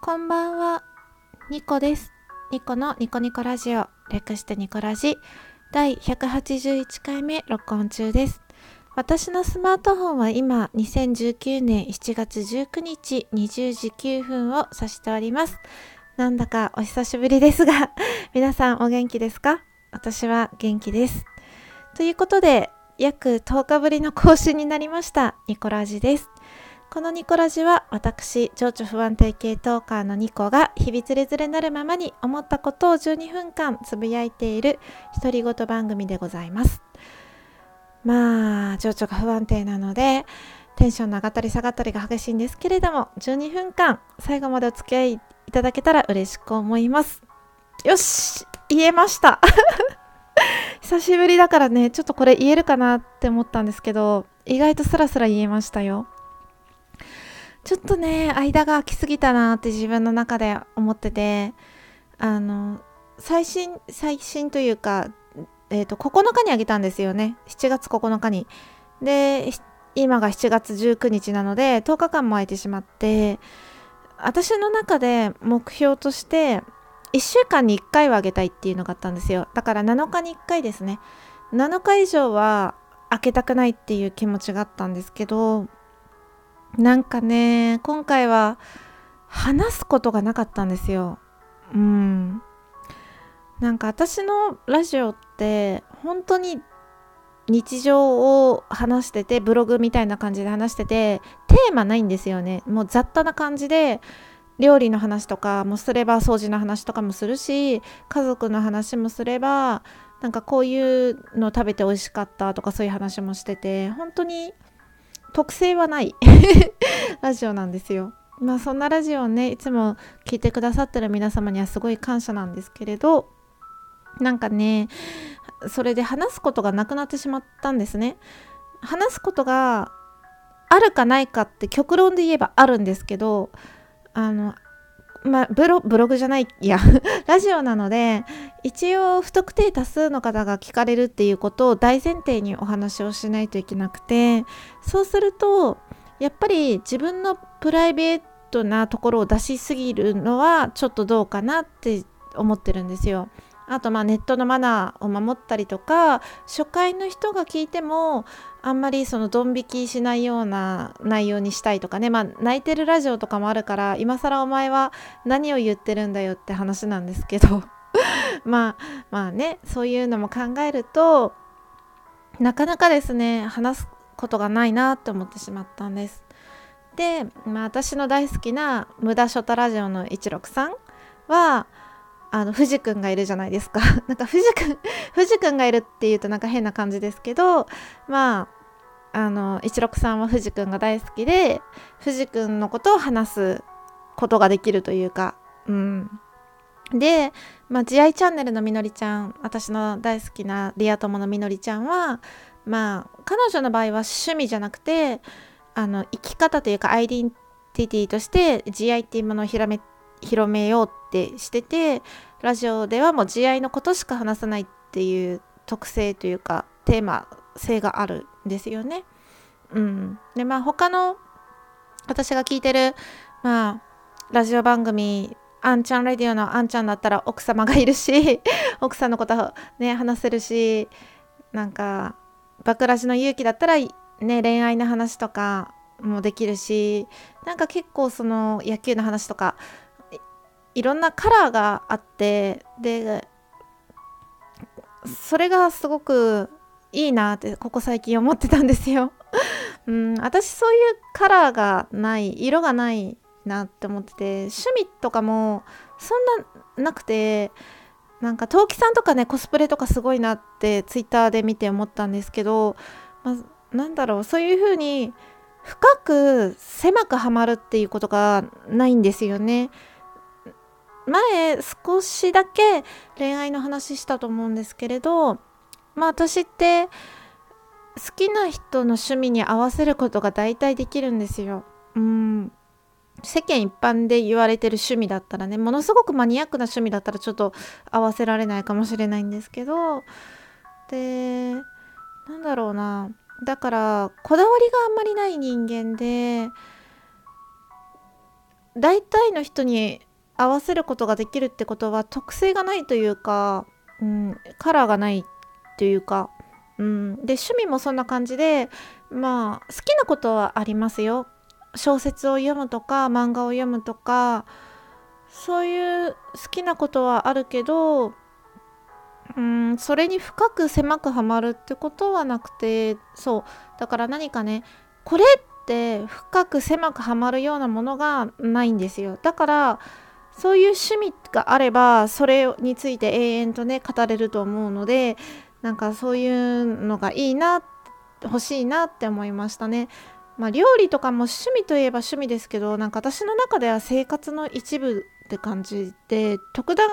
こんばんは、ニコです。ニコのニコニコラジオ、略してニコラジ、第181回目録音中です。私のスマートフォンは今、2019年7月19日20時9分を指しております。なんだかお久しぶりですが、皆さんお元気ですか？私は元気です。ということで、約10日ぶりの更新になりました、ニコラジです。このニコラジは私、情緒不安定系トーカーのニコが日々つれづれなるままに思ったことを12分間つぶやいている独り言番組でございます。まあ、情緒が不安定なので、テンションの上がったり下がったりが激しいんですけれども、12分間最後までお付き合いいただけたら嬉しく思います。よし言えました 久しぶりだからね、ちょっとこれ言えるかなって思ったんですけど、意外とスラスラ言えましたよ。ちょっとね間が空きすぎたなって自分の中で思っててあの最新最新というか、えー、と9日にあげたんですよね。7月9日に。で今が7月19日なので10日間も空いてしまって私の中で目標として1週間に1回はあげたいっていうのがあったんですよ。だから7日に1回ですね。7日以上は開けたくないっていう気持ちがあったんですけどなんかね今回は話すことがなかったんですよ。うん。なんか私のラジオって本当に日常を話しててブログみたいな感じで話しててテーマないんですよね。もう雑多な感じで料理の話とかもすれば掃除の話とかもするし家族の話もすればなんかこういうの食べて美味しかったとかそういう話もしてて本当に特性はない ラジオなんですよ。まあそんなラジオをねいつも聞いてくださってる皆様にはすごい感謝なんですけれどなんかねそれで話すことがなくなってしまったんですね。話すことがあるかないかって極論で言えばあるんですけどあのまあ、ブロブログじゃないいや ラジオなので一応不特定多数の方が聞かれるっていうことを大前提にお話をしないといけなくてそうするとやっぱり自分のプライベートなところを出しすぎるのはちょっとどうかなって思ってるんですよ。あとまあネットのマナーを守ったりとか初回の人が聞いてもあんまりそのドン引きしないような内容にしたいとかねまあ泣いてるラジオとかもあるから今更お前は何を言ってるんだよって話なんですけど まあまあねそういうのも考えるとなかなかですね話すことがないなって思ってしまったんです。で、まあ、私の大好きな無駄ショタラジオの一六さんはあの藤くんがいるじゃないですか。なんか藤くん 藤くんがいるっていうとなんか変な感じですけどまああの一六さんは藤くんが大好きで藤くんのことを話すことができるというかうん。で、まあ、慈愛チャンネルのみのりちゃん私の大好きなリア友のみのりちゃんはまあ彼女の場合は趣味じゃなくてあの生き方というかアイデンティティとして慈愛っていうものを広め広めようってしててラジオではもう慈愛のことしか話さないっていう特性というかテーマ性があるんですよね。うん、でまあ他の私が聞いてるまあラジオ番組あんちゃんレディオのあんちゃんだったら奥様がいるし 奥さんのことね話せるしなんかバクラジの勇気だったらね恋愛の話とかもできるしなんか結構その野球の話とかいろんなカラーがあってでそれがすごくいいなってここ最近思ってたんですよ。うん、私そういうカラーがない色がないなって思ってて趣味とかもそんななくてなんか陶器さんとかねコスプレとかすごいなってツイッターで見て思ったんですけど、ま、なんだろうそういう風に深く狭くはまるっていうことがないんですよね。前少しだけ恋愛の話したと思うんですけれどまあ私って好きな人の趣味に合わせることが大体できるんですよ。うん世間一般で言われてる趣味だったらねものすごくマニアックな趣味だったらちょっと合わせられないかもしれないんですけどでなんだろうなだからこだわりがあんまりない人間で大体の人に合わせることができるってことは特性がないというか、うん、カラーがないというか、うん、で趣味もそんな感じでまあ好きなことはありますよ。小説を読むとか漫画を読むとかそういう好きなことはあるけどうんそれに深く狭くはまるってことはなくてそうだから何かねこれって深く狭くはまるようなものがないんですよ。だからそういう趣味があればそれについて永遠とね語れると思うのでなんかそういうのがいいな欲しいなって思いましたね。まあ、料理とかも趣味といえば趣味ですけどなんか私の中では生活の一部って感じで特段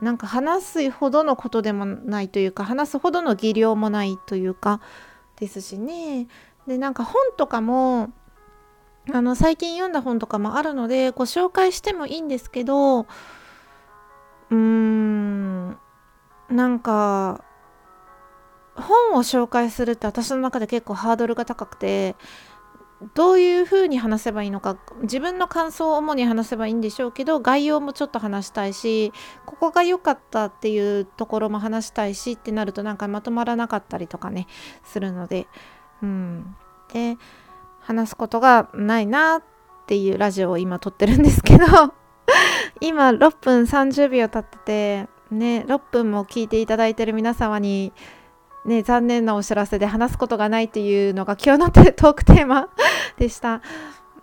なんか話すほどのことでもないというか話すほどの技量もないというかですしねでなんか本とかもあの最近読んだ本とかもあるのでご紹介してもいいんですけどうーんなんか本を紹介するって私の中で結構ハードルが高くてどういうふうに話せばいいのか自分の感想を主に話せばいいんでしょうけど概要もちょっと話したいしここが良かったっていうところも話したいしってなるとなんかまとまらなかったりとかねするので。うん。で話すことがないなっていうラジオを今撮ってるんですけど 今6分30秒経っててね6分も聞いていただいてる皆様にね、残念なお知らせで話すことがないというのが今日のトークテーマ でした。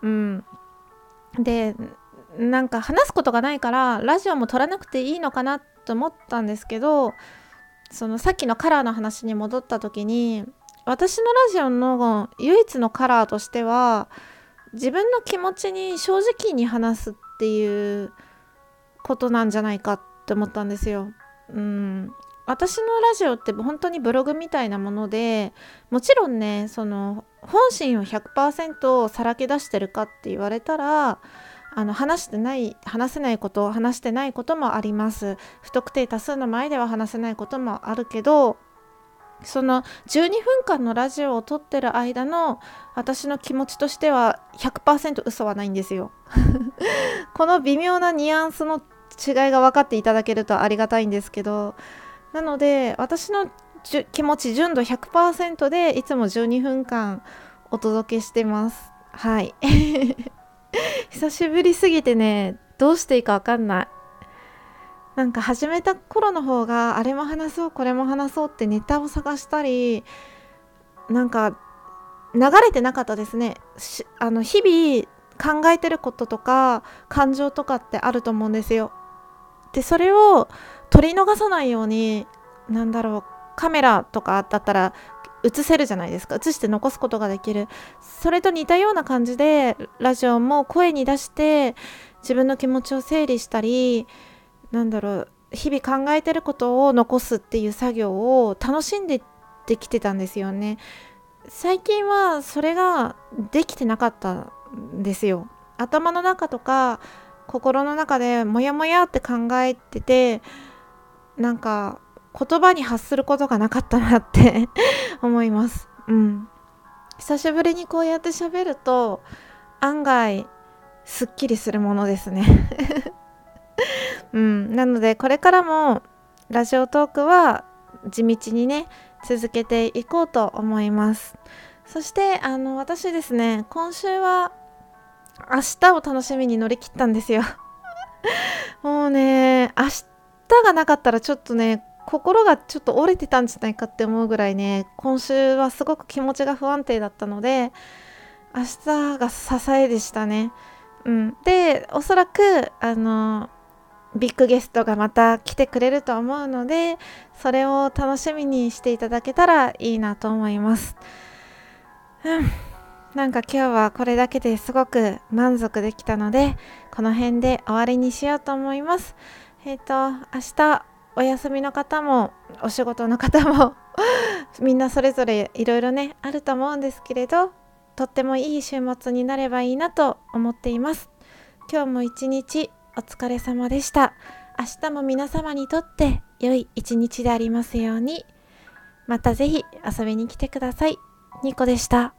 うん、でなんか話すことがないからラジオも撮らなくていいのかなと思ったんですけどそのさっきのカラーの話に戻った時に私のラジオの唯一のカラーとしては自分の気持ちに正直に話すっていうことなんじゃないかって思ったんですよ。うん、私のラジオって本当にブログみたいなものでもちろんねその本心を100%さらけ出してるかって言われたらあの話してない話せないこと話してないこともあります不特定多数の前では話せないこともあるけどその12分間のラジオを撮ってる間の私の気持ちとしては100%嘘はないんですよ。この微妙なニュアンスの違いが分かっていただけるとありがたいんですけどなので私の気持ち純度100%でいつも12分間お届けしてます。はい。久しぶりすぎてねどうしていいかわかんない。なんか始めた頃の方があれも話そうこれも話そうってネタを探したりなんか流れてなかったですね。あの日々考えてることとか感情とかってあると思うんですよ。でそれを取り逃さないようになんだろうカメラとかだったら映せるじゃないですか。映して残すことができる。それと似たような感じでラジオも声に出して自分の気持ちを整理したりなんだろう日々考えてることを残すっていう作業を楽しんでできてたんですよね最近はそれができてなかったんですよ頭の中とか心の中でモヤモヤって考えててなんか言葉に発することがなかったなって 思います。うん。久しぶりにこうやって喋ると案外すっきりするものですねうん。なのでこれからもラジオトークは地道にね続けていこうと思います。そしてあの私ですね今週は明日を楽しみに乗り切ったんですよ もうね明日がなかったらちょっとね心がちょっと折れてたんじゃないかって思うぐらいね今週はすごく気持ちが不安定だったので明日が支えでしたね。うん、でおそらくあのビッグゲストがまた来てくれると思うのでそれを楽しみにしていただけたらいいなと思います。うんなんか今日はこれだけですごく満足できたのでこの辺で終わりにしようと思います。えっ、ー、と明日お休みの方もお仕事の方も みんなそれぞれいろいろねあると思うんですけれどとってもいい週末になればいいなと思っています今日も一日お疲れ様でした。明日も皆様にとって良い一日でありますように。またぜひ遊びに来てください。ニコでした。